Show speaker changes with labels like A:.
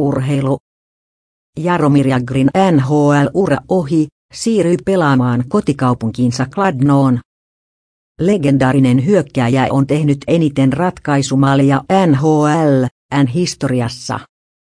A: Urheilu. Jaromir Jagrin NHL-ura ohi, siirryi pelaamaan kotikaupunkiinsa Kladnoon. Legendaarinen hyökkääjä on tehnyt eniten ratkaisumaaleja NHL, N historiassa.